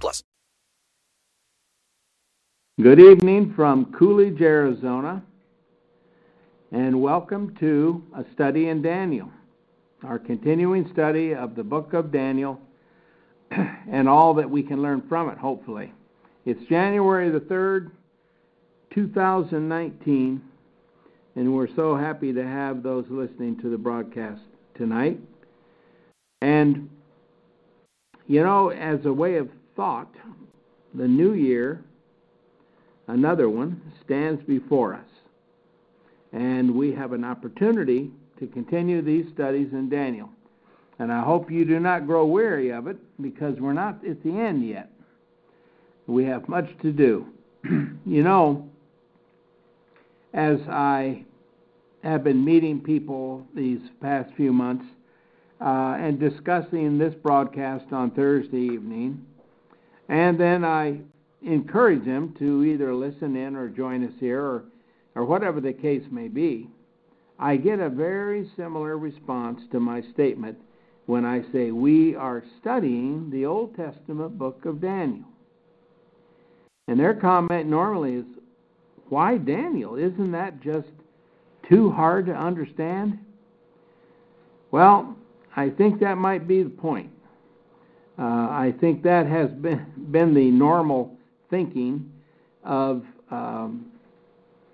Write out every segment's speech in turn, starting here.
plus. Good evening from Coolidge, Arizona, and welcome to a study in Daniel, our continuing study of the book of Daniel and all that we can learn from it, hopefully. It's January the 3rd, 2019, and we're so happy to have those listening to the broadcast tonight. And, you know, as a way of thought, the new year, another one, stands before us. And we have an opportunity to continue these studies in Daniel. And I hope you do not grow weary of it because we're not at the end yet. We have much to do. you know, as I have been meeting people these past few months uh, and discussing this broadcast on Thursday evening, and then I encourage them to either listen in or join us here or, or whatever the case may be, I get a very similar response to my statement when I say we are studying the Old Testament book of Daniel. And their comment normally is, why Daniel? Isn't that just too hard to understand? Well, I think that might be the point. Uh, I think that has been, been the normal thinking of um,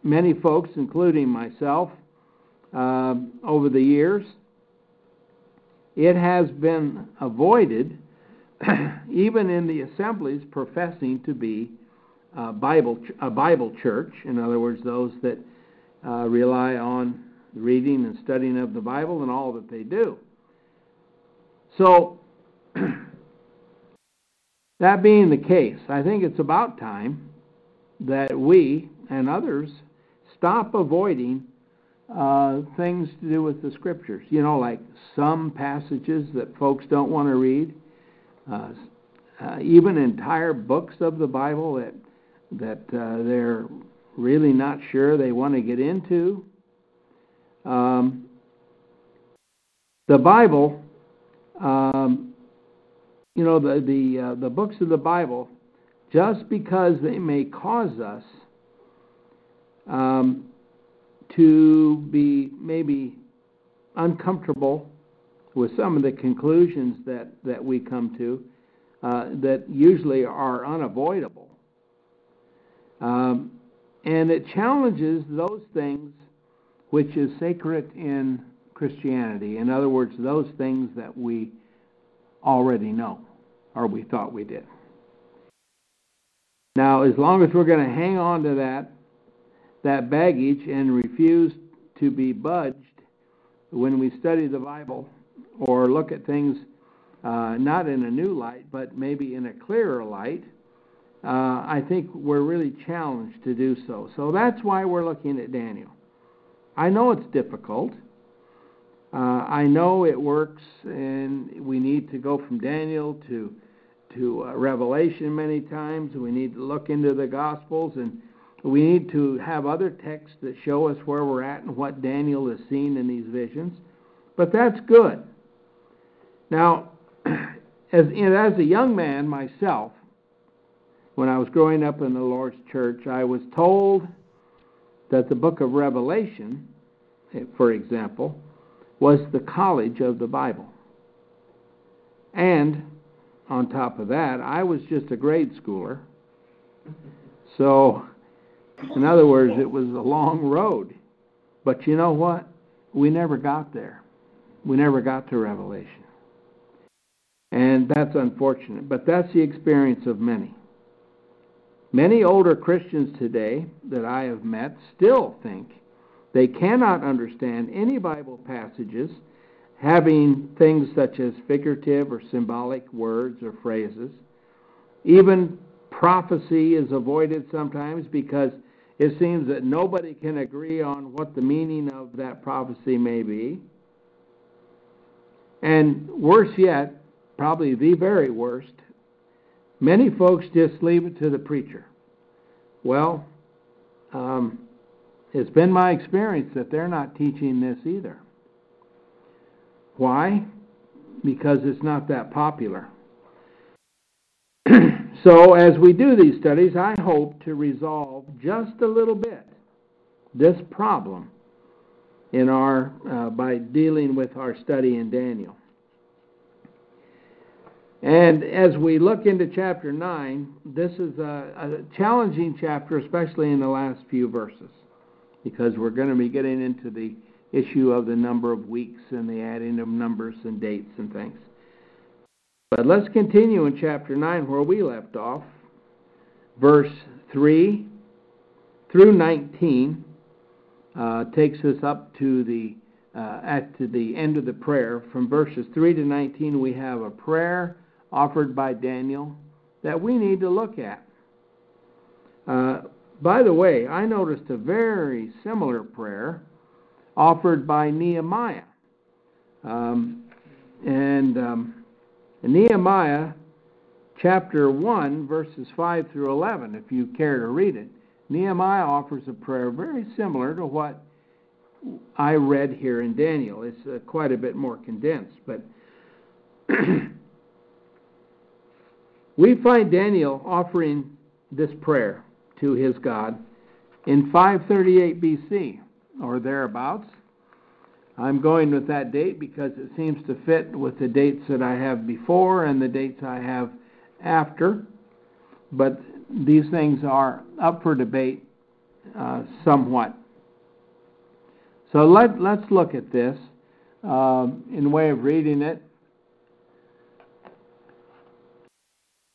many folks, including myself, uh, over the years. It has been avoided, even in the assemblies professing to be uh, Bible a Bible church. In other words, those that uh, rely on reading and studying of the Bible and all that they do. So, that being the case, I think it's about time that we and others stop avoiding uh, things to do with the scriptures. You know, like some passages that folks don't want to read, uh, uh, even entire books of the Bible that that uh, they're really not sure they want to get into. Um, the Bible, um, you know, the the uh, the books of the Bible, just because they may cause us um, to be maybe uncomfortable with some of the conclusions that that we come to, uh, that usually are unavoidable. Um, and it challenges those things which is sacred in Christianity. In other words, those things that we already know or we thought we did. Now, as long as we're going to hang on to that that baggage and refuse to be budged when we study the Bible or look at things uh, not in a new light, but maybe in a clearer light, uh, I think we're really challenged to do so. So that's why we're looking at Daniel. I know it's difficult. Uh, I know it works, and we need to go from Daniel to to uh, Revelation many times. We need to look into the Gospels, and we need to have other texts that show us where we're at and what Daniel is seeing in these visions. But that's good. Now, as as a young man myself, when I was growing up in the Lord's church, I was told that the book of Revelation, eh, for example, was the college of the Bible. And on top of that, I was just a grade schooler. So, in other words, it was a long road. But you know what? We never got there. We never got to Revelation. And that's unfortunate. But that's the experience of many. Many older Christians today that I have met still think they cannot understand any Bible passages having things such as figurative or symbolic words or phrases, Even prophecy is avoided sometimes because it seems that nobody can agree on what the meaning of that prophecy may be. And worse yet, probably the very worst, many folks just leave it to the preacher. Well, um, it's been my experience that they're not teaching this either. Why? Because it's not that popular. so, as we do these studies, I hope to resolve just a little bit this problem in our uh, by dealing with our study in Daniel. And as we look into chapter 9, this is a, a, challenging chapter, especially in the last few verses, because we're going to be getting into the issue of the number of weeks and the adding of numbers and dates and things. But let's continue in chapter 9 where we left off. Verse 3 through 19 uh, takes us up to the uh, at to the end of the prayer. From verses 3 to 19, we have a prayer offered by Daniel that we need to look at. Uh, by the way, I noticed a very similar prayer offered by Nehemiah. Um, and um, Nehemiah chapter 1, verses 5 through 11, if you care to read it, Nehemiah offers a prayer very similar to what I read here in Daniel. It's uh, quite a bit more condensed, but we find Daniel offering this prayer to his God in 538 BC or thereabouts. I'm going with that date because it seems to fit with the dates that I have before and the dates I have after. But these things are up for debate uh, somewhat. So let, let's look at this uh, in way of reading it.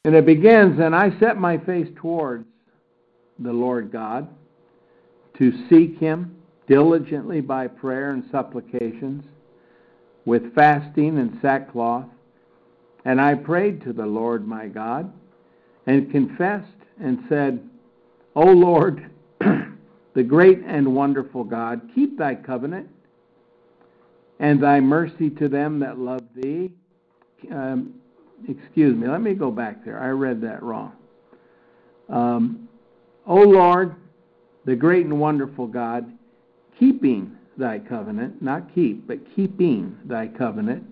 And it begins, and I set my face towards the Lord God to seek him diligently by prayer and supplications, with fasting and sackcloth. And I prayed to the Lord my God, and confessed and said, O Lord, the great and wonderful God, keep thy covenant and thy mercy to them that love thee. Um, excuse me, let me go back there. I read that wrong. Um, o Lord, the great and wonderful God, keeping thy covenant, not keep, but keeping thy covenant,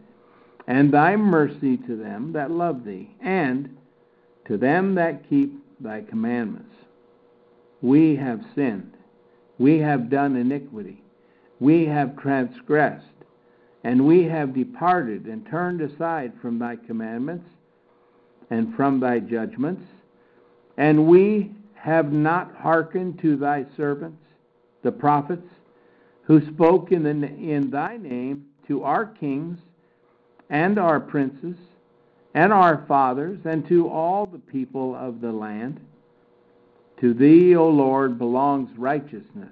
and thy mercy to them that love thee, and to them that keep thy commandments. We have sinned. We have done iniquity. We have transgressed. And we have departed and turned aside from thy commandments and from thy judgments. And we have not hearkened to thy servants, the prophets, who spoke in, the, in thy name to our kings and our princes and our fathers and to all the people of the land. To thee, O Lord, belongs righteousness,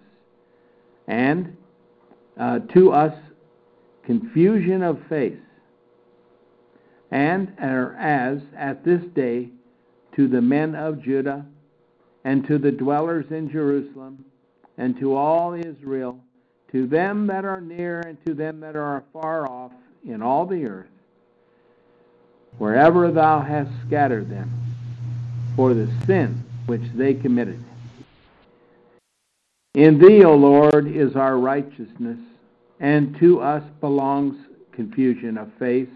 and uh, to us confusion of face. And as at this day to the men of Judah, and to the dwellers in Jerusalem, and to all Israel, to them that are near and to them that are far off in all the earth, wherever thou hast scattered them, for the sin which they committed. In thee, O Lord, is our righteousness, and to us belongs confusion of face,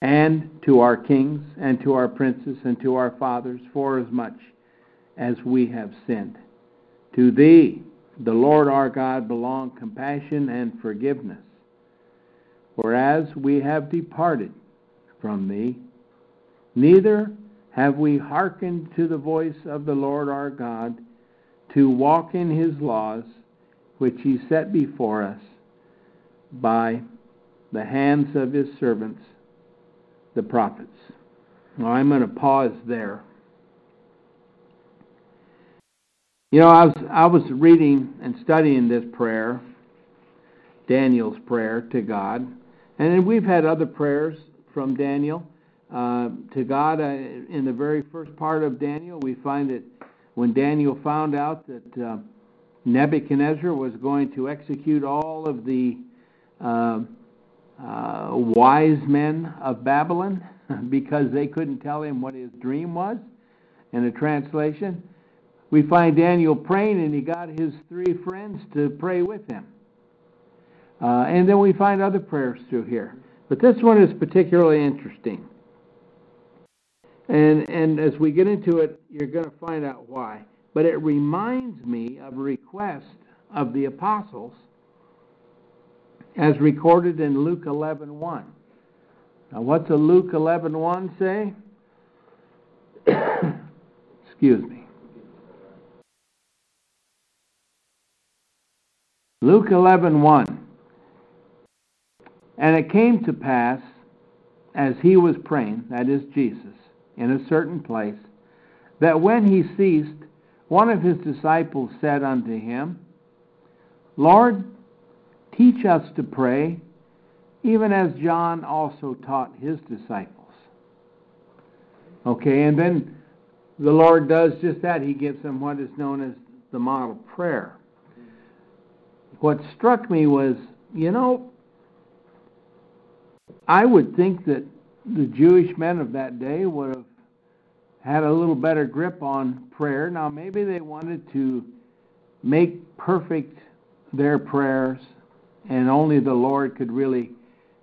and to our kings, and to our princes, and to our fathers, forasmuch as we have sinned. To thee, the Lord our God, belong compassion and forgiveness. Whereas we have departed from thee, neither have we hearkened to the voice of the Lord our God to walk in his laws, which he set before us by the hands of his servants, the prophets. Now I'm going to pause there. You know, I was I was reading and studying this prayer, Daniel's prayer to God, and then we've had other prayers from Daniel. uh, to God. Uh, in the very first part of Daniel, we find that when Daniel found out that uh, Nebuchadnezzar was going to execute all of the uh, wise men of Babylon because they couldn't tell him what his dream was in a translation, we find Daniel praying and he got his three friends to pray with him. Uh, and then we find other prayers through here. But this one is particularly interesting. And, and as we get into it, you're going to find out why. But it reminds me of a request of the apostles as recorded in Luke 11.1. Now, what's a Luke 11.1 say? Excuse me. Luke 11:1 And it came to pass as he was praying that is Jesus in a certain place that when he ceased one of his disciples said unto him Lord teach us to pray even as John also taught his disciples. Okay and then the Lord does just that. He gives them what is known as the model prayer. What struck me was, you know, I would think that the Jewish men of that day would have had a little better grip on prayer. Now, maybe they wanted to make perfect their prayers, and only the Lord could really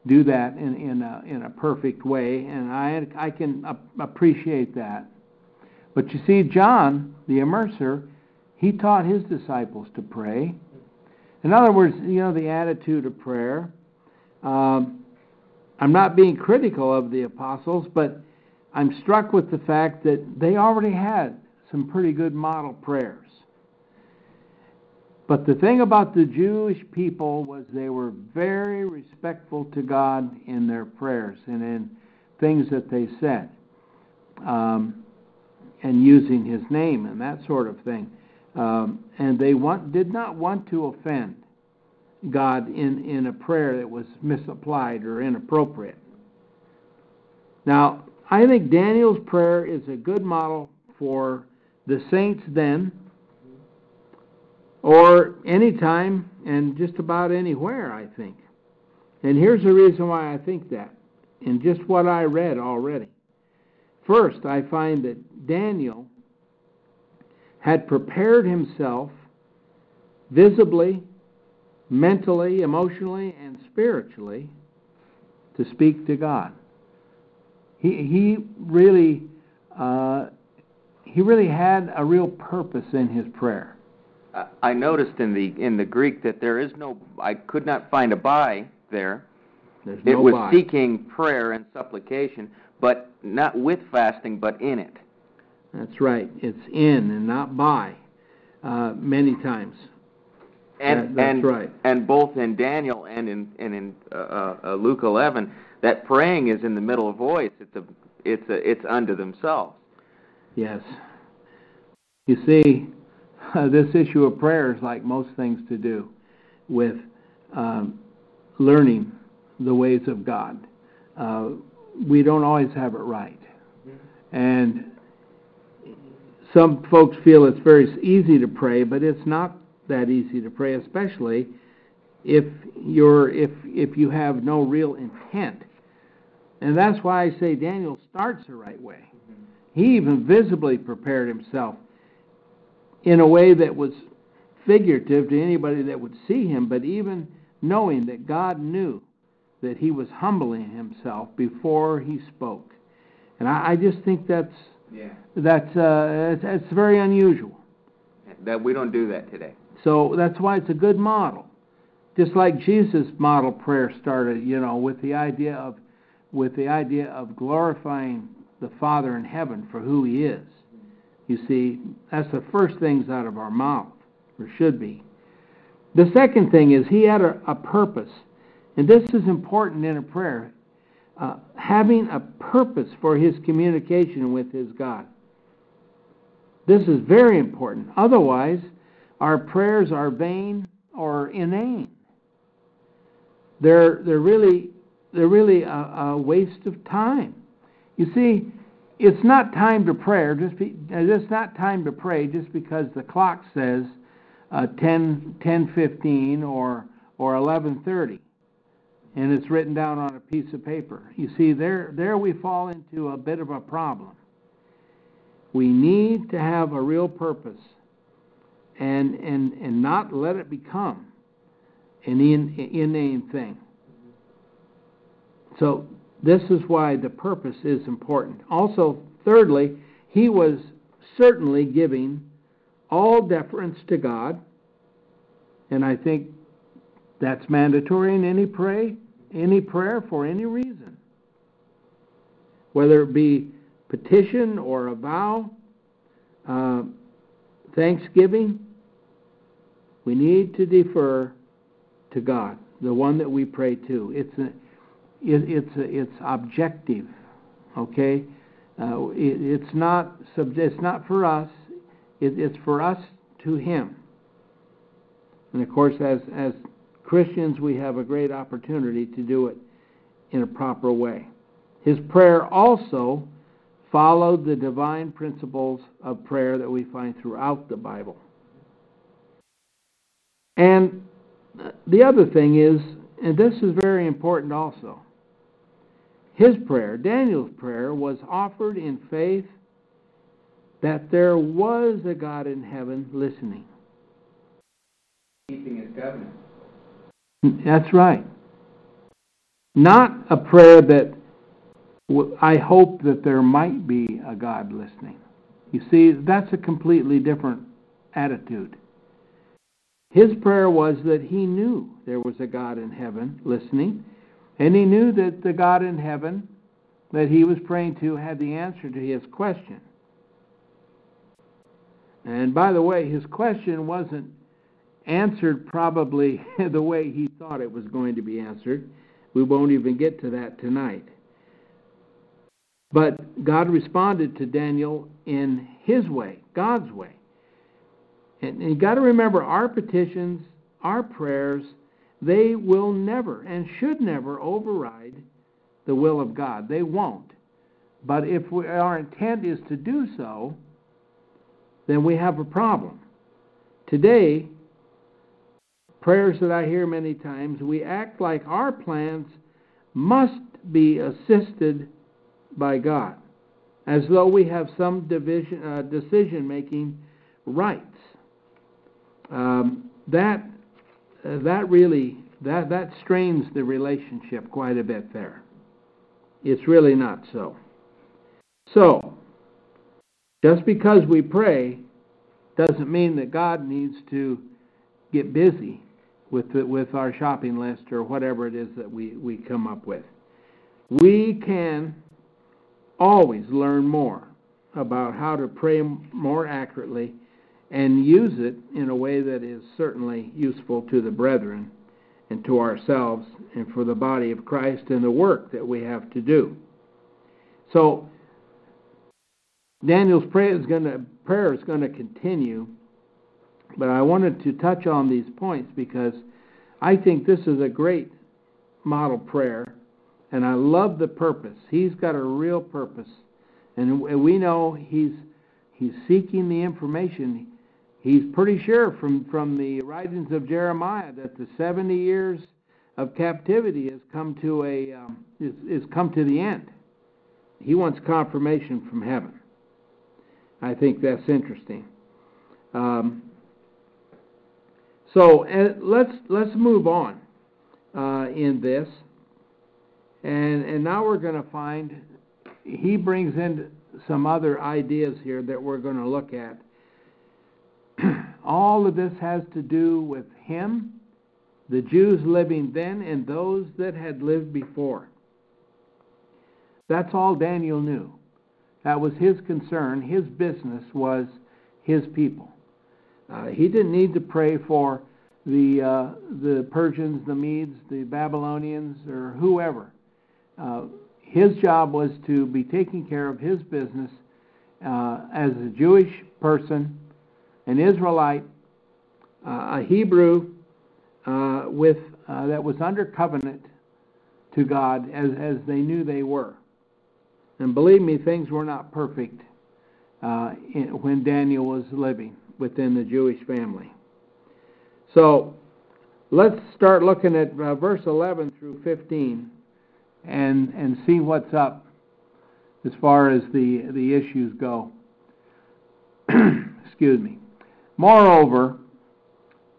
do that in, in, a, in a perfect way, and I, I can appreciate that. But you see, John, the immerser, he taught his disciples to pray. In other words, you know, the attitude of prayer. Um, I'm not being critical of the apostles, but I'm struck with the fact that they already had some pretty good model prayers. But the thing about the Jewish people was they were very respectful to God in their prayers and in things that they said, um, and using His name and that sort of thing. Um, and they want, did not want to offend God in, in a prayer that was misapplied or inappropriate. Now, I think Daniel's prayer is a good model for the saints then, or anytime and just about anywhere, I think. And here's the reason why I think that, in just what I read already. First, I find that Daniel had prepared himself visibly, mentally, emotionally, and spiritually to speak to God. He, he really uh, he really had a real purpose in his prayer. I noticed in the in the Greek that there is no I could not find a by there. There's no it was by. seeking prayer and supplication, but not with fasting, but in it. That's right. It's in and not by. Uh, many times. And That- that's and right. and both in Daniel and in and in uh, uh, uh, Luke 11, that praying is in the middle of voice. It's a it's a it's unto themselves. Yes. You see, this issue of prayer is like most things to do with um, learning the ways of God. Uh, we don't always have it right. And some folks feel it's very easy to pray, but it's not that easy to pray, especially if you're if if you have no real intent. And that's why I say Daniel starts the right way. He even visibly prepared himself in a way that was figurative to anybody that would see him, but even knowing that God knew that he was humbling himself before he spoke. And I, I just think that's Yeah. that's uh, it's, it's very unusual. That we don't do that today. So that's why it's a good model. Just like Jesus' model prayer started, you know, with the idea of with the idea of glorifying the Father in heaven for who he is. You see, that's the first things out of our mouth, or should be. The second thing is he had a, a purpose, and this is important in a prayer. Uh, having a purpose for his communication with his God. This is very important. Otherwise, our prayers are vain or inane. They're they're really they're really a, a waste of time. You see, it's not time to prayer. Just be, it's not time to pray just because the clock says uh, 10, 10:15 or or 11:30, and it's written down on a piece of paper. You see, there there we fall into a bit of a problem. We need to have a real purpose, and and and not let it become an in, inane thing. So this is why the purpose is important. Also, thirdly, he was certainly giving all deference to God, and I think that's mandatory in any pray, any prayer for any reason, whether it be petition or a vow, uh, thanksgiving. We need to defer to God, the one that we pray to. It's a, it, it's it's objective, okay. Uh, it, it's not sub, it's not for us. It, it's for us to Him. And of course, as as Christians, we have a great opportunity to do it in a proper way. His prayer also followed the divine principles of prayer that we find throughout the Bible. And the other thing is, and this is very important also, his prayer, Daniel's prayer, was offered in faith that there was a God in heaven listening. Keeping his covenant. That's right. Not a prayer that I hope that there might be a God listening. You see, that's a completely different attitude. His prayer was that he knew there was a God in heaven listening, and he knew that the God in heaven that he was praying to had the answer to his question. And by the way, his question wasn't answered probably the way he thought it was going to be answered. We won't even get to that tonight. But God responded to Daniel in his way, God's way. And, and you got to remember our petitions, our prayers, they will never and should never override the will of God. They won't. But if we, our intent is to do so, then we have a problem. Today, prayers that I hear many times, we act like our plans must be assisted by God, as though we have some division, uh, decision making rights. Um, that uh, that really that that strains the relationship quite a bit there. It's really not so. So, just because we pray doesn't mean that God needs to get busy with the, with our shopping list or whatever it is that we, we come up with. We can always learn more about how to pray more accurately and use it in a way that is certainly useful to the brethren and to ourselves and for the body of Christ and the work that we have to do. So Daniel's prayer is going to prayer is going to continue, but I wanted to touch on these points because I think this is a great model prayer and I love the purpose. He's got a real purpose. And we know he's he's seeking the information he's pretty sure from, from the writings of Jeremiah that the 70 years of captivity has come to a um, is, is come to the end. He wants confirmation from heaven. I think that's interesting. Um, so let's let's move on uh, in this, and and now we're going to find he brings in some other ideas here that we're going to look at all of this has to do with him, the Jews living then, and those that had lived before. That's all Daniel knew. That was his concern. His business was his people. Uh, he didn't need to pray for the uh, the Persians, the Medes, the Babylonians, or whoever. Uh, his job was to be taking care of his business uh, as a Jewish person an Israelite, uh, a Hebrew uh, with uh, that was under covenant to God as, as they knew they were. And believe me, things were not perfect uh, in, when Daniel was living within the Jewish family. So let's start looking at uh, verse 11 through 15 and, and see what's up as far as the, the issues go. Excuse me. Moreover,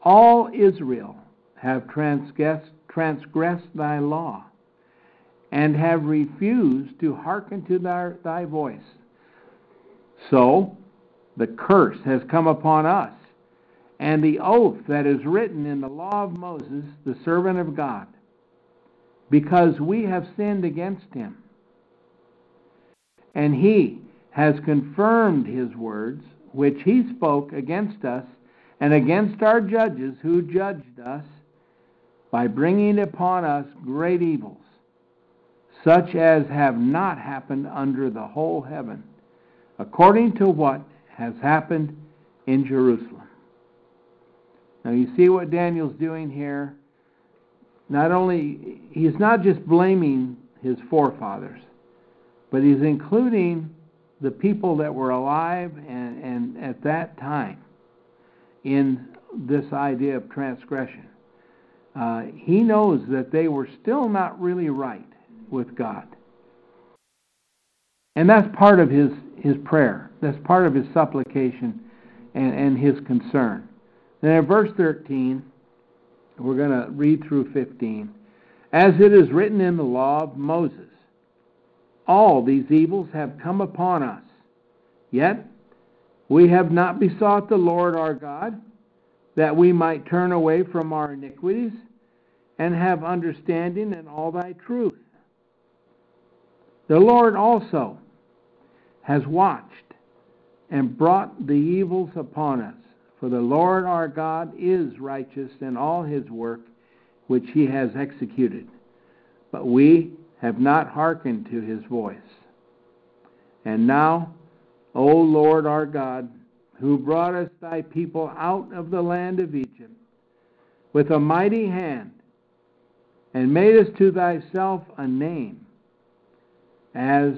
all Israel have transgressed, transgressed thy law, and have refused to hearken to thy, thy voice. So the curse has come upon us, and the oath that is written in the law of Moses, the servant of God, because we have sinned against him. And he has confirmed his words, which he spoke against us and against our judges who judged us, by bringing upon us great evils, such as have not happened under the whole heaven, according to what has happened in Jerusalem. Now, you see what Daniel's doing here? Not only, he's not just blaming his forefathers, but he's including the people that were alive and, and at that time in this idea of transgression. Uh, he knows that they were still not really right with God. And that's part of his, his prayer. That's part of his supplication and, and his concern. Then in verse 13, we're going to read through 15. As it is written in the law of Moses, all these evils have come upon us. Yet we have not besought the Lord our God that we might turn away from our iniquities and have understanding in all thy truth. The Lord also has watched and brought the evils upon us. For the Lord our God is righteous in all his work which he has executed. But we have not hearkened to his voice. And now, O Lord our God, who brought us thy people out of the land of Egypt with a mighty hand, and made us to thyself a name, as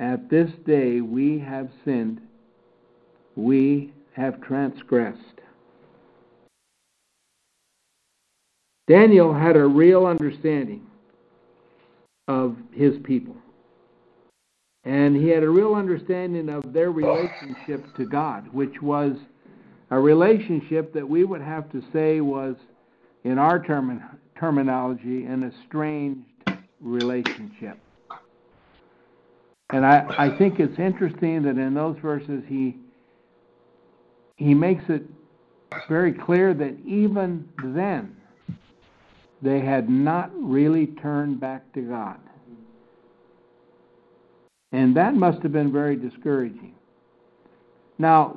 at this day we have sinned, we have transgressed. Daniel had a real understanding of his people. And he had a real understanding of their relationship to God, which was a relationship that we would have to say was, in our term, terminology, an estranged relationship. And I, I think it's interesting that in those verses he he makes it very clear that even then they had not really turned back to God. And that must have been very discouraging. Now,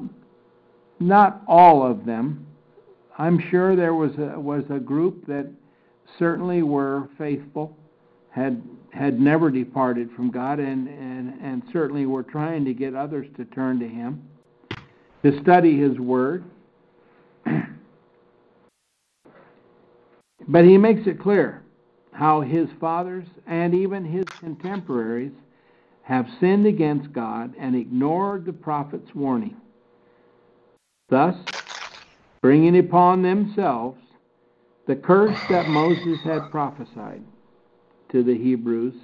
not all of them. I'm sure there was a, was a group that certainly were faithful, had had never departed from God, and, and, and certainly were trying to get others to turn to Him, to study His Word. But he makes it clear how his fathers and even his contemporaries have sinned against God and ignored the prophet's warning, thus bringing upon themselves the curse that Moses had prophesied to the Hebrews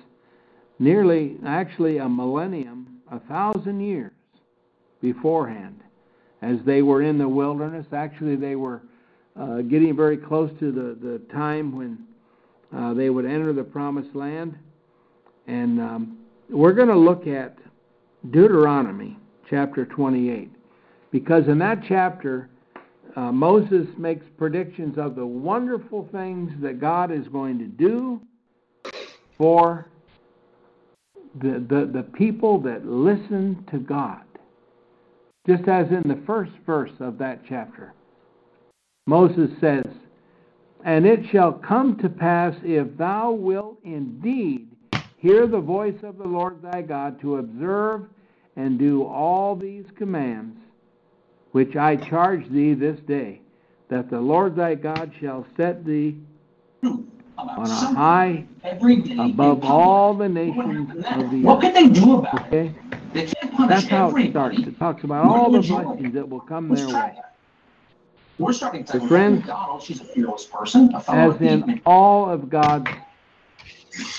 nearly, actually, a millennium, a thousand years beforehand, as they were in the wilderness. Actually, they were uh, getting very close to the, the time when uh, they would enter the promised land. And um, we're going to look at Deuteronomy chapter 28, because in that chapter, uh, Moses makes predictions of the wonderful things that God is going to do for the, the, the people that listen to God. Just as in the first verse of that chapter, Moses says, And it shall come to pass if thou wilt indeed hear the voice of the Lord thy God to observe and do all these commands which I charge thee this day, that the Lord thy God shall set thee on a high above all the nations of the earth. What can they do about it? Okay? Punish That's how it starts. It talks about all the blessings that will come their way. We're starting to friends, McDonald, she's a fearless person, a As in all of God's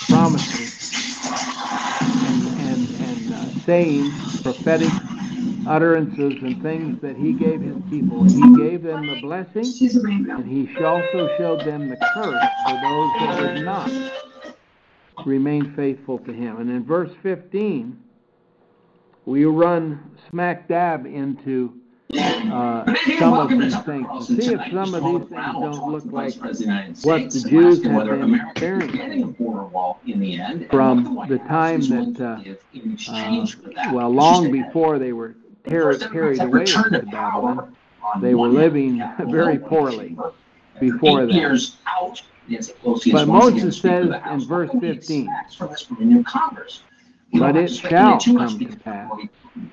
promises and, and, and uh, sayings, prophetic utterances and things that he gave his people, he gave them the blessing She's a rainbow. and he also showed them the curse for those that would not remain faithful to him. And in verse 15, we run smack dab into uh, some of these things to see if some of these things don't look like what the Jews have been experiencing from the time that, uh, uh, well, long before they were ter- carried away into Babylon, they were living very poorly before that. Years out, Nancy Pelosi But is once again Moses says in verse What will be 15, next for this from the new Congress? We But it shall come to pass,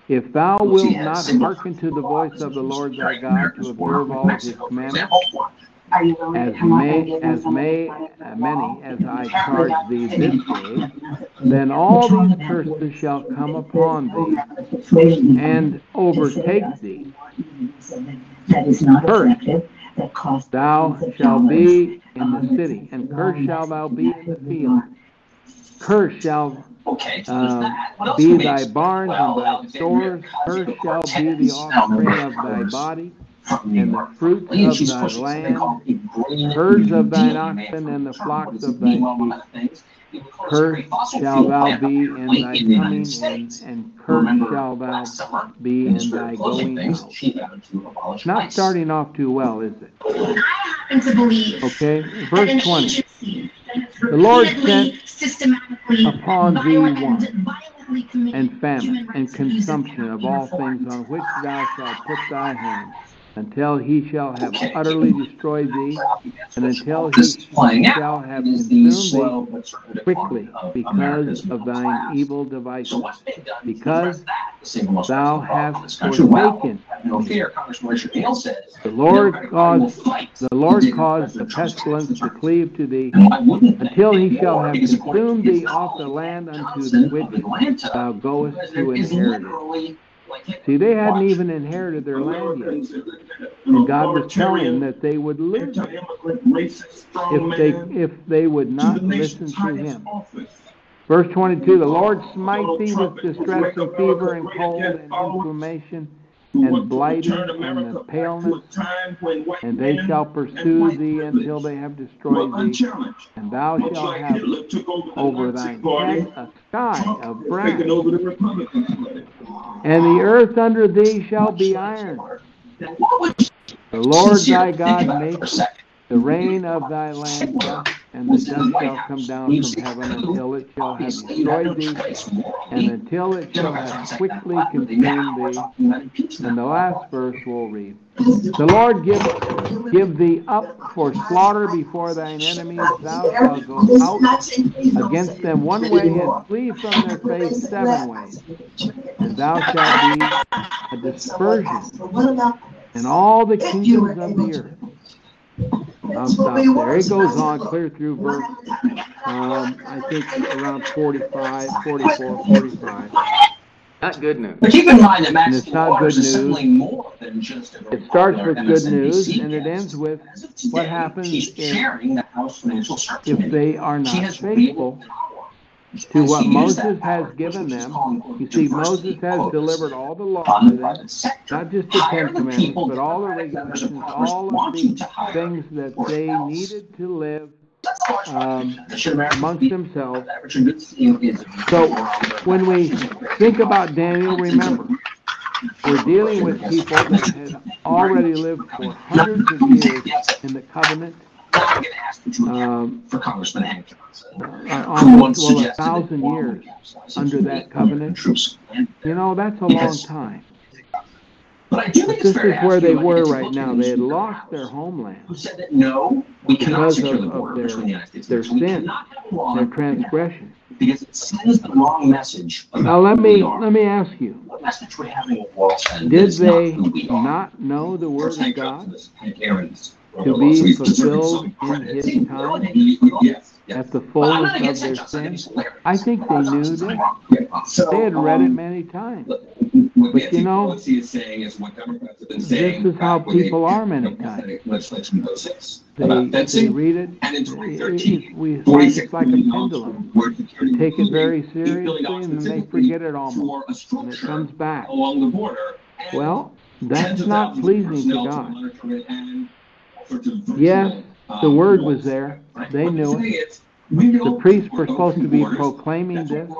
If thou wilt not hearken to the voice of the Lord thy God to observe all his commandments, example. Are you willing as to come up and may, as may, uh, many as I charge thee this day, then all these curses shall come upon thee and overtake thee. That is not Cursed effective, that costs. Thou thousands shalt be in the city, and cursed shalt thou be in the field. Cursed shall Okay, so there's uh, that. What else be can we thy expect? barns Well, and thy Alexandria stores, cursed Ocasio-Cortez shall be the now offspring of thy as body, from New and the York. fruit And of she's thy pushing something land, called a green herds of thine Deal. You oxen, heard and the the flocks What does it of thy mean? Well, sheep. one things, it would cause Cursed every fossil shall fuel thou plant be to in thy in the United coming, and, States. and cursed Remember shall thou last summer, be in the in spirit thy of closing going things, out. she voted to abolish Not ICE. starting off too well, is it? I happen to believe Okay, that an verse 20. agency that has The Lord sent systematically, upon thee violent- want violently and famine and consumption of all things on which thou shalt put thy hand, until he shall have utterly destroyed thee, and until he This is playing out. shall have It is the consumed thee quickly because of thine evil So devices. done Because that? The single most thou hast this country? Well, forsaken no fear, Congressman Richard Hale said. The Lord Democratic Party will caused, the Lord caused the pestilence to cleave to thee, And why wouldn't they? until he shall have consumed thee off the land unto which thou goest to inherit it. literally like Hitler. See, they hadn't even inherited their land yet, and God was telling them that they would lose it if they, if they would not listen to him. Verse twenty-two, the Lord smite thee with distress and fever and cold and inflammation and blighting and the paleness, and they shall pursue thee until they have destroyed thee, and thou shalt have over thine head a sky of brass, and the earth under thee shall be iron. The Lord thy God about it make for a second. the rain of thy land dust, and the dust shall come down from heaven until it shall have destroyed thee, and until it shall have quickly that, but they now are consumed thee. talking about impeachment. And the last verse we'll read. The Lord give, give thee up for slaughter before thine enemies, thou shalt go out against them one way and flee from their face seven ways. And thou shalt be a dispersion in all the kingdoms of the earth. I'll stop there. It goes on clear through verse, um, I think around 45, 44, 45. Not good news. But keep in mind that And Max it's not Waters good is news. simply more than just a It starts popular with good news MSNBC and it ends with As what happens if- the House if they are not has real faithful power. To what Moses has given them. You see, Moses has delivered all the law to them, not just the Ten Commandments, but all the Democratic members of regulations, all of the things that they needed to live That's the large um, that should Americans amongst themselves. that Richard Goodstein is- So, when we think about Daniel, remember, we're dealing with people that had already lived for hundreds of years in the covenant, Now I'm gonna ask you um, for Congressman Hank Johnson. uh, who once well, a suggested that thousand years under that covenant. You know, that's a long time. But I do But think it's this fair to is where ask they you, I think were a right now. They had lost their homeland, Who said that, no, we cannot secure of- the border their- between the United States their sin, cannot have a law their transgression. Because it sends the wrong message Now, let me, let me ask you, What message we're having a world send did they who we are. not know the word of God? Johnson, Hank Aaron's to be fulfilled in his time Yes, yes. at the Well, I'm not fullness of their that, Justin. I think sin? I think they knew this. They had read it um, many times. But you know, Pelosi is saying is what Democrats have this is how back when they people are passed many the times. Senate Legislation in 06 They, they read it, and in 2013, it- we, it's like a pendulum. for They take it very including $8 billion seriously and then they forget it almost. For And it comes back. along the border. Well, that's not pleasing to God. Yes, the word was there. They knew it. The priests were supposed to be proclaiming this.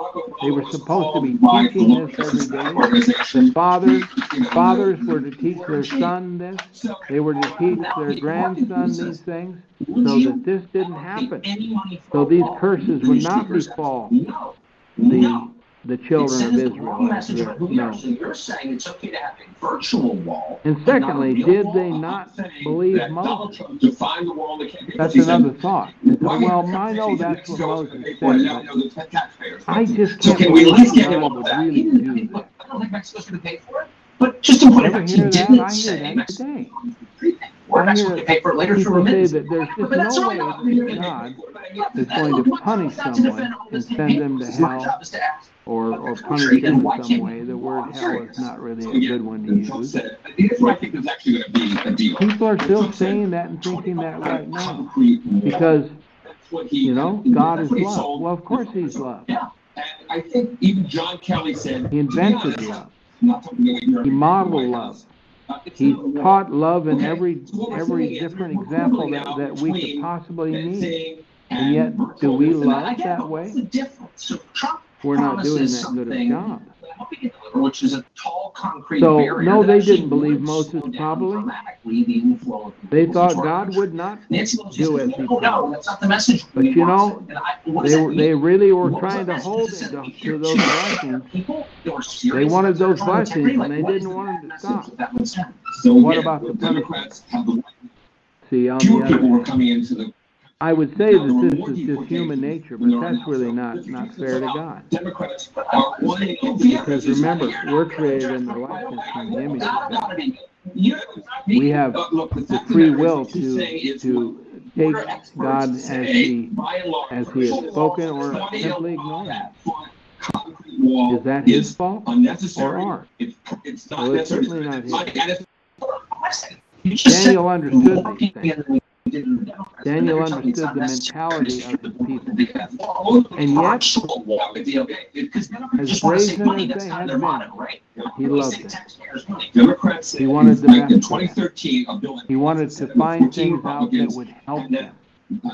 They were supposed to be teaching this every day. The fathers, fathers were to teach their son this. They were to teach their grandson these things so that this didn't happen. So these curses would not befall the. The children of sends the wrong Israel. message No. So you're saying it's okay to have a virtual wall. And but secondly, real did wall? they not believe that Moses? Trump defined the wall that can't be- That's he said, another thought. "Why Well, I know that's what Moses said, but. I just So can't can we at least get him would that? really Even do if he- that. I don't think Mexico's gonna pay for it, but just to Ever back, he didn't I say Mexico. Or Mexico can pay for it later through remittance. that there's But that's no way I got. that God is going to punish someone and send them to hell or, or punish them in some way. The word hell is not really a good one to use. said, Here's what I think is actually gonna be a deal. People are still saying that and thinking that right now because, That's what he- you know, God is love. Well, of course he's love. Yeah, and I think even John Kelly said. He invented love. not something that we hear He every day in the modeled love. Uh, He not a wall. taught love in every, so every different example that, that we could possibly need. And yet, do we love that way? What's the difference? So Trump We're not doing that good a job. that I hope he can deliver, Which is a tall concrete So, barrier. no, they didn't believe Moses probably. the They thought God would not Nancy do as no, no, that's not the message. But you know, I- They, that were- mean? they really were What trying to hold It it we to, those blessings. people They wanted those blessings, like, and they didn't want the 'em to stop. that that would send? So What again, about the Democrats have the See, on fewer the people were coming into the I would say that this is just human nature, but that's really not, not fair to God. Democrats are wanting Because remember, we're created in the likeness and the image of God. We have the free will to, to take God as he, as he has spoken or simply ignore him. Is that his fault or ours? It's, not Well, it's certainly not It's like- and it's- Daniel understood these things. Daniel understood the mentality of the people. And yet, as brazen as they had been, he loved it. Democrats He wanted the in best for them. 2013 a bill He wanted to find things out that would help them,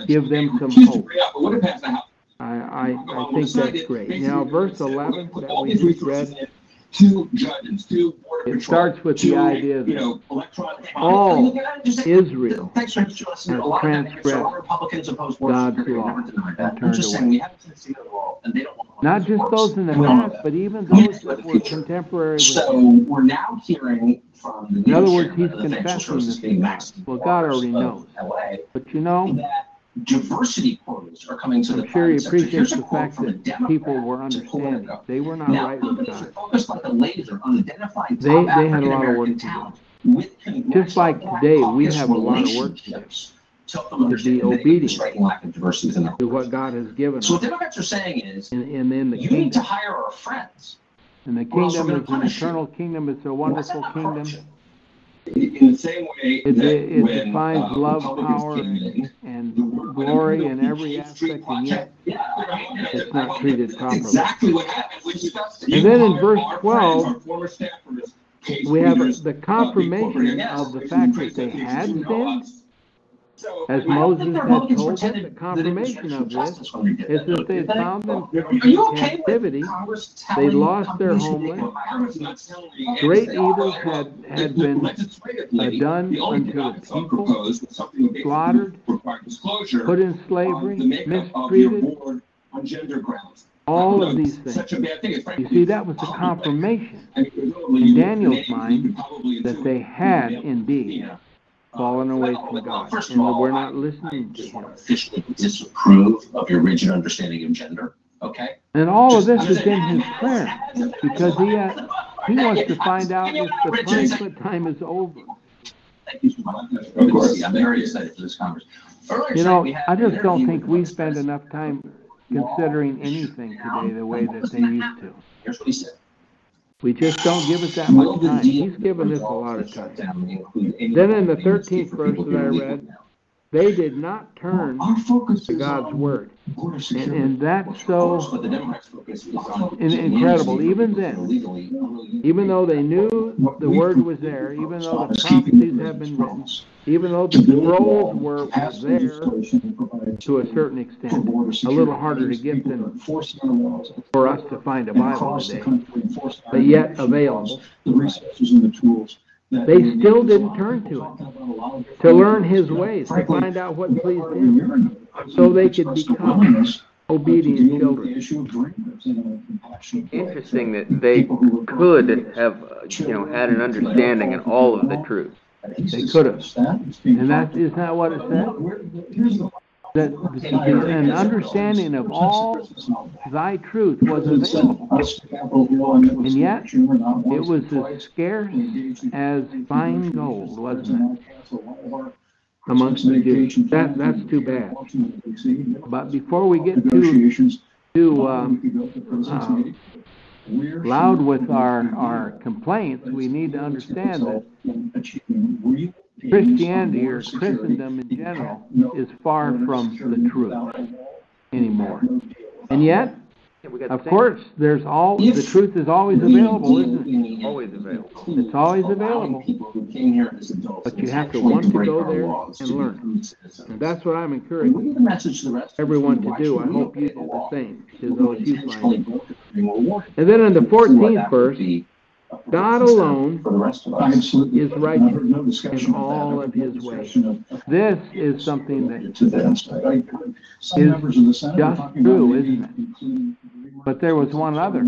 give them some hope. bring up, but what if that's the House? I, I, I think that's great. Now, verse eleven that we just read, Two judges, two border It patrol. starts with the two, idea You that know, electronic. all Israel Thanks very much, A lot of transgressed so Republicans oppose border God's security, law never denied that. and I'm turned just saying, we haven't seen the law, and they don't want to- not just those in the We all know past, that. but even those that were contemporary with So him. we're now hearing from the. In other words, he's of the financial confessing services this being God. Max Well, God already knows. LA, But you know, that diversity are coming to the I'm sure private sector. Here's appreciates a the quote fact from a that Democrat people were to understanding. They were not Now, right with companies are God. focused like a laser on identifying They- top they had a lot of African work American to do. talent with Just like today, we caucus have a lot of work to do. relationships To help them be understand the obedient lack of diversity within their To what God has given So us what Democrats are saying is, in, in, in the you need to kingdom. hire our friends. And the we're kingdom gonna is an punish you. eternal kingdom. It's a Why wonderful not kingdom. In the same way It, that it, when, defines uh, love, power, in, and, and glory in every aspect, and yet yeah, right. it's not treated properly. Exactly what happened. We discussed it. And then in verse 12, friends, our former staffers, case we have the confirmation of the fact that they had people who know sinned. So, as I don't Moses had Republicans told pretended The that it was confirmation of this justice when they did is that, that they did found them Are you okay with captivity. Congress They telling lost their companies who they homeland. can not telling Great NSA? evils had, had been Legislatively, done the only unto I the saw people, proposed was something that basically slaughtered, required disclosure put in slavery, the makeup of your mistreated, board on gender grounds. all of these things. Such a bad thing. It's You frankly see, that was the confirmation I mean, presumably in you- Daniel's you could mind probably that intuit they had indeed. Fallen away Well, from God, first of and all, we're not listening I to just Him. want to officially disapprove of your rigid understanding of gender, okay? And all of this is just- in his prayer, because he, uh, he wants to find out if the punishment time is over. Thank you so much. Of course, I'm very excited for this conversation. You know, I just don't think we spend enough time considering anything today the way that they used to. Here's what he said. We just don't give it that much time. He's given us a lot of time. shutdown include any Then in the 13th verse that I read, They did not turn now? Our focus to God's word. And, and that's so, the Democrats' focus is on. incredible. Even then, are legally- illegally- even though they knew the word was there, even though the prophecies have been written, even though the scrolls were there to a certain extent, a little harder to get than for us to find a Bible today, but yet available. The resources and the tools. That They still didn't turn to talking about a lot of to learn his ways, to find out what pleased him, so they could become willingness to obedient deal with the children. issue of dreamers in a compassionate way. Interesting that they could have, uh, you know, had an understanding in all of the truth. They could have. And that, is that what it said? That an understanding of all thy truth was available. And yet, It was as scarce as fine gold, wasn't it, amongst the Jews? That, that's too bad. But before we get too, too, um, uh, loud with our, our complaints, we need to understand that Christianity or Christendom in general is far from the truth anymore. And yet, We got the of course, there's all, the truth is always available, isn't it? Always available. It's always available. But you have to want to go there and learn. And that's what I'm encouraging everyone to do. I hope you do the same to those you find. And then in the 14th verse, God alone is righteous in all of his ways. This is something that, just true, isn't it? but there was one other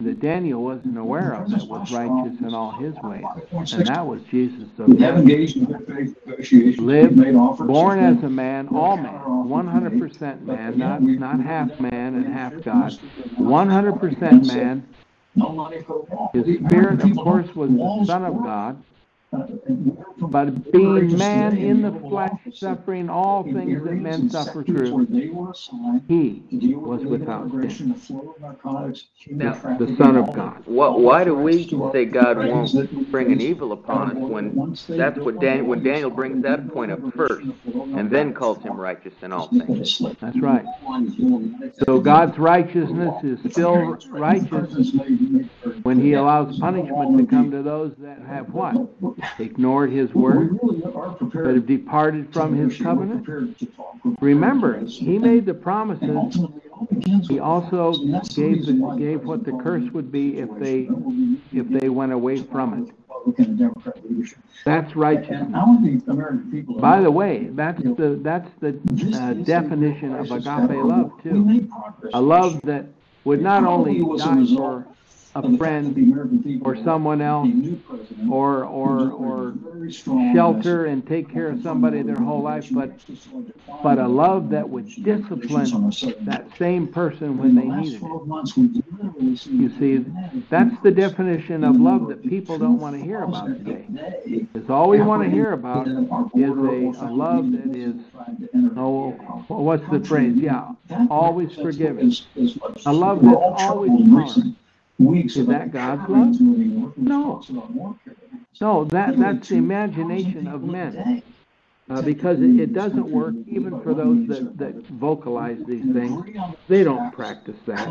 that Daniel wasn't aware of that was righteous in all his ways. And that was Jesus of Nazareth. engaged in good faith negotiations. Lived, We've made offers. born as a man, all man, one hundred percent man, not, not half man and half God. One hundred percent man, No money for the spirit, of course, was the Son of God, but being man in the flesh, suffering all things that men suffer through, he was without sin, Now, the Son of God. Why, why do we say God won't bring an evil upon us when that's what Dan, when Daniel brings that point up first and then calls him righteous in all things? That's right. So God's righteousness is still righteous when he allows punishment to come to those that have what? Ignored his word, that have departed from his covenant. Remember, he made the promises. He also gave the, gave what the curse would be if they if they went away from it. That's righteousness. By the way, that's the that's the uh, definition of agape love too. A love that would not only die for a friend or someone else or or or shelter and take care of somebody their whole life, but but a love that would discipline that same person when they needed it. You see, that's the definition of love that people don't want to hear about today. Because all we want to oh, hear about is a, a love that is, oh, what's the phrase? Yeah, always forgiving. A love that's always tolerant. Is that God's love? No. No, that, that's the imagination of men. Uh, because it, it doesn't work even for those that, that vocalize these things. They don't practice that.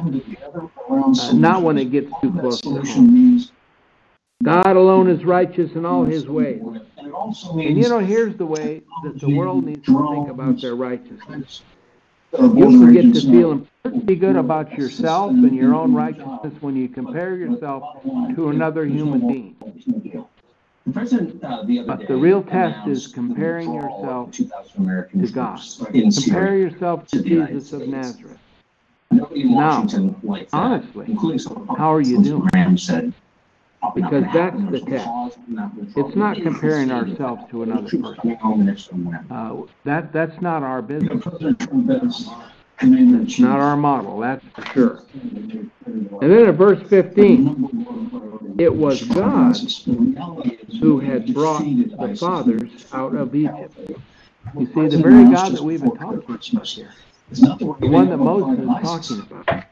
Uh, not when it gets too close to home. God alone is righteous in all his ways. And you know, here's the way that the world needs to think about their righteousness. You can get to feeling pretty good about yourself and your own righteousness when you compare yourself to another human being. But the real test is comparing yourself to God. Compare yourself to Jesus of Nazareth. Nobody in Now, honestly, how are you doing? Because that's the test. It's not comparing ourselves to another person. Uh, that, that's not our business. It's not our model, that's for sure. And then in verse 15, it was God who had brought the fathers out of Egypt. You see, the very God that we've been talking about here, the one that Moses is talking about,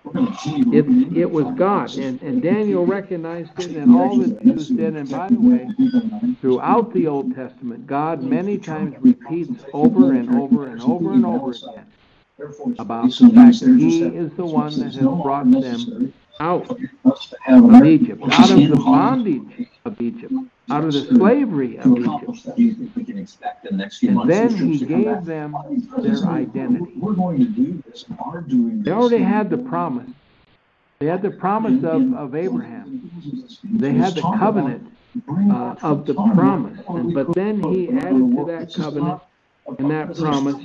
it, it was God. And, and Daniel recognized it, and all the Jews did. And by the way, throughout the Old Testament, God many times repeats over and over and over and over again about the fact that He is the one that has brought them out of Egypt, out of the bondage of Egypt, out of the slavery of Egypt. And then He gave them their identity. They already had the promise. They had the promise of, of Abraham. They had the covenant uh, of the promise. And, but then He added to that covenant and that promise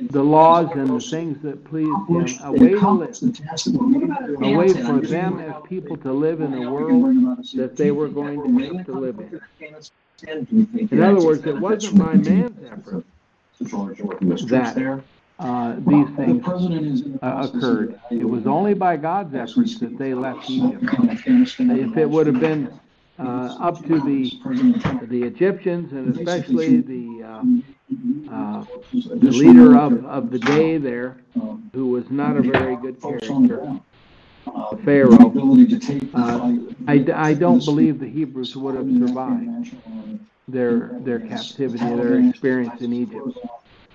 the laws and the things that pleased him, a way to live, a for them as people to live in the world that they were going to have to live in. In other words, it wasn't by man's effort that uh, these things uh, occurred. It was only by God's efforts that they left Egypt. If it would have been uh, up to the the Egyptians and especially the uh, uh, the leader of, of the day there, who was not a very good character, Pharaoh. Uh, I, I don't believe the Hebrews would have survived their their captivity, their experience in Egypt.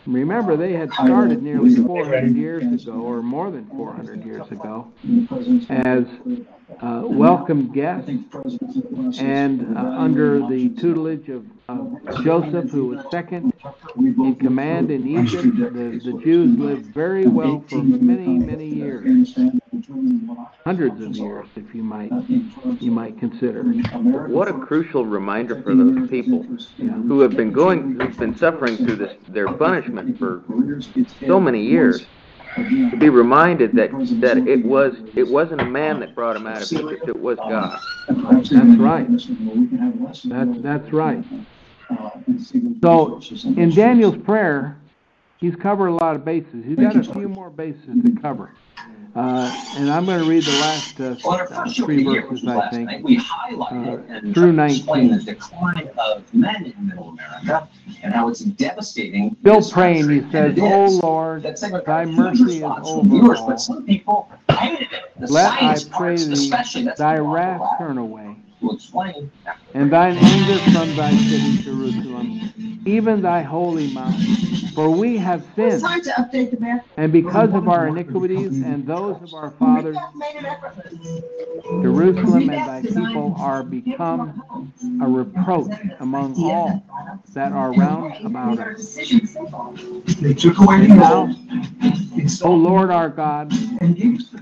Remember, they had started nearly 400 years ago, or more than 400 years ago, as uh, welcome guests and uh, under the tutelage of uh, Joseph, who was second in command in Egypt. The, the Jews lived very well for many, many years, hundreds of years, if you might you might consider. What a crucial reminder for those people who have been going, who've been suffering through this, their punishment for so many years, to be reminded that that it was it wasn't a man that brought him out of Egypt, it was God. That's right. That's that's right. So in Daniel's prayer, he's covered a lot of bases. He's got a few more bases to cover. Uh, and I'm going to read the last uh, Well, three verses, I think. night, we highlighted uh, and through explain 19. the decline of men in Middle America and how it's devastating. Still praying, country, he says, and it "O is." Lord, thy got a huge mercy is over viewers, all. but some people hated it. The Let, I pray thee, thy wrath turn away, and thine anger from thy city Jerusalem, even thy holy mount. For we have sinned, Time to update the map. and because of our iniquities and those of our fathers, Jerusalem and thy people are become a reproach among all that are round about us. They took away And thou, O Lord our God,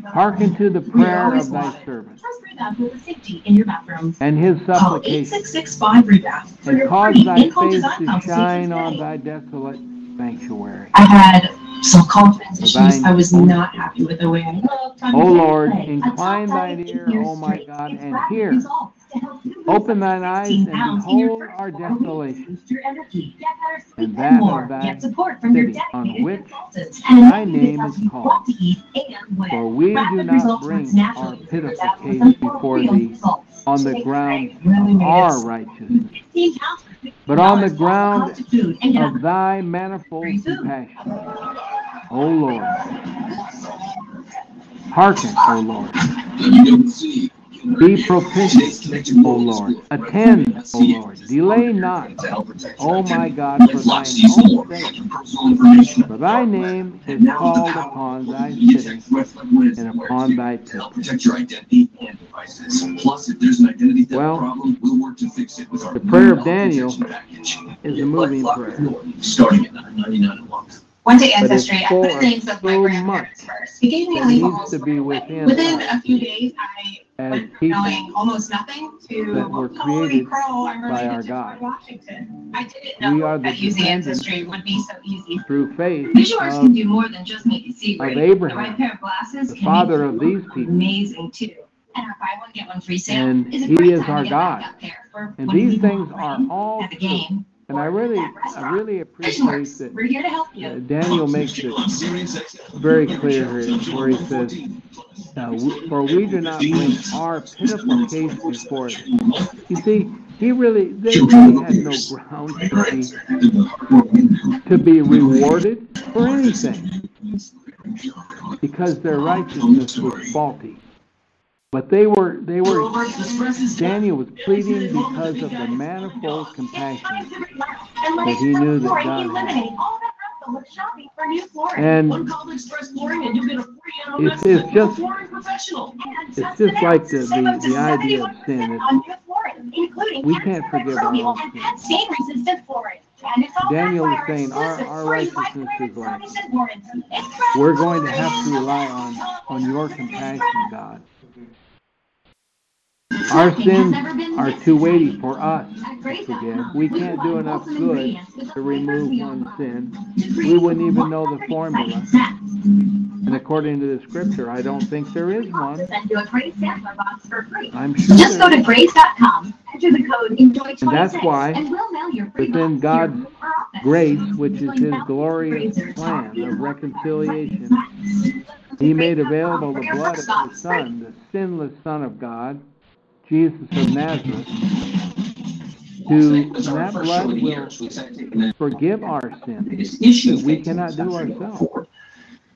hearken to the prayer of thy servant Trust Rebath with the safety in your bathroom. and his Call supplication, 8665 Rebath for and cause thy face to shine on thy desolate sanctuary. I had some confidence issues. I was not happy with the way I looked. on O the Lord, incline thine ear, eight years O my. God, and hear. results to help you lose Open thine eyes and behold our desolation, Boost your energy. Get and that of thy Get support from your city, on which thy name is called. what to eat and when. For we do not bring our pitiful case before thee on the ground of our righteousness, 15 pounds for $50 but on the ground of food and get of thy manifold compassion. O Lord, hearken, O Lord, be propitious, O Lord, attend, O Lord, delay not, O my God, for thine own sake. For thy name is called upon thy city and upon thy temple. protect your identity and devices. Plus, if there's an identity theft Well, problem, we'll work to fix it with our the prayer of Daniel is a moving prayer. Starting at nine ninety-nine a month. But it's Ancestry. I put the names of my grandparents first. He gave me a legal to be within Within a few days, I as people knowing almost nothing to that were holy created crow, I'm by our God. Washington. I didn't We know are the that using Ancestry would be so easy. through faith Visuals can do more than just make you see of. Abraham, The right pair of glasses the can father of these people. amazing too. And if I want to get one free sale, And it's a he great is time our to get God. back up there for And these things are all at the game. And I really, I really appreciate that We're here to help uh, you. Daniel makes it very clear here where he says, uh, for we do not bring our pitiful case before. You see, he really, they really had no ground to be, to be rewarded for anything because their righteousness was faulty. But they were, they were, Daniel was pleading because of the manifold compassion. that he knew that God had. And it's, it's just, it's just like the, the, the idea of sin. It's, we can't forgive our own sins. Daniel is saying our, our righteousness is like, we're going to have to rely on, on your compassion, God. Our sins are too weighty for us to forgive. We can't do enough good to remove one sin. We wouldn't even know the formula. And according to the scripture, I don't think there is one. Send you a free sampler box for free. I'm sure Just go to grace.com, enter the code ENJOY26, And that's why, and we'll mail your free within box to your God's grace, which is his glorious plan of reconciliation, he made available the blood of his. Son, the sinless Son of God, Jesus of Nazareth, to, that blood will forgive our sins Biggest issue that we cannot do going ourselves.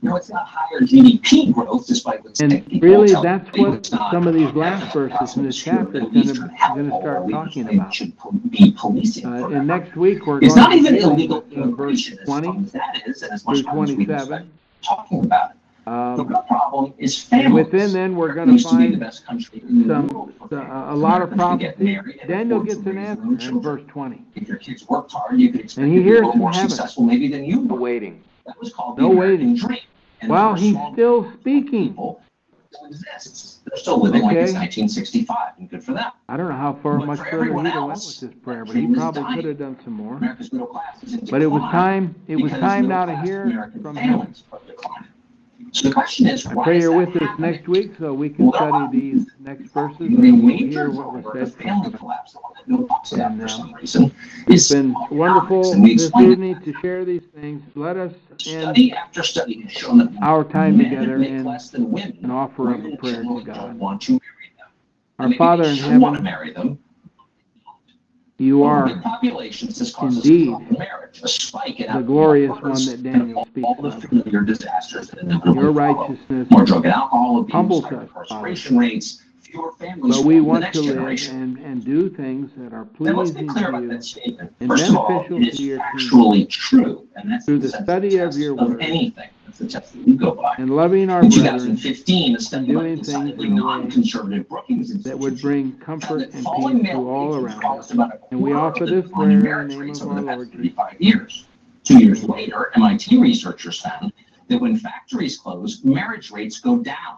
No, it's not higher GDP growth, despite what And really, that's what not some of these last verses in this chapter is truth that gonna, we have gonna all start talking about. Should be policing. Uh, and next week, we're going not to even illegal verse immigration as fun twenty as that is, and as through much as we can twenty-seven. talking about it. The Um, real problem is families. within then, we're used to be the find best country in the some, world for the- families. a lot of could get prophecy. married and Daniel afford gets an raise their answer in children. verse twenty. If your kids worked hard, you could expect And he to be a hears little from more heaven. successful maybe than you The were. waiting. That was called No the American waiting. dream. And While he's small still speaking. people, still exists. They're still living like it's Okay. 1965, and good for them. I don't know how far, But much for further everyone have went else, with this prayer, but he probably dying. could have done some more. America's middle class is in But it was time, it was because time now to middle-class hear American from families are declining. So the question is, I pray you're with us next week so we can Well, study these next verses and we'll hear what was said from family heaven. the one that no one And, for uh, some reason, It's been wonderful we this evening to share these things. Let us Study after study has shown that our time together make in less than women. an offer of a prayer to God. don't want to marry them. Our Father in should want to heaven, marry them. You are populations, this causes indeed marriage, a spike in the glorious one that Daniel speaks all the of. familiar disasters that Your righteousness More drug and alcohol abuse, higher incarceration rates, families But we the want to live and, and do things that are Now, let's be pleasing clear to about you that statement. First of all, it is actually true, and that's Through the sense study of your word. anything. That's the test that we go by. and loving our In 2015, a study by the decidedly in a way non-conservative Brookings Institute that would bring comfort and peace to all around us. caused about a And we offer of this prayer in the marriage name rates of over our the past Lord 35 years. Two years later, MIT researchers found that when factories close, marriage rates go down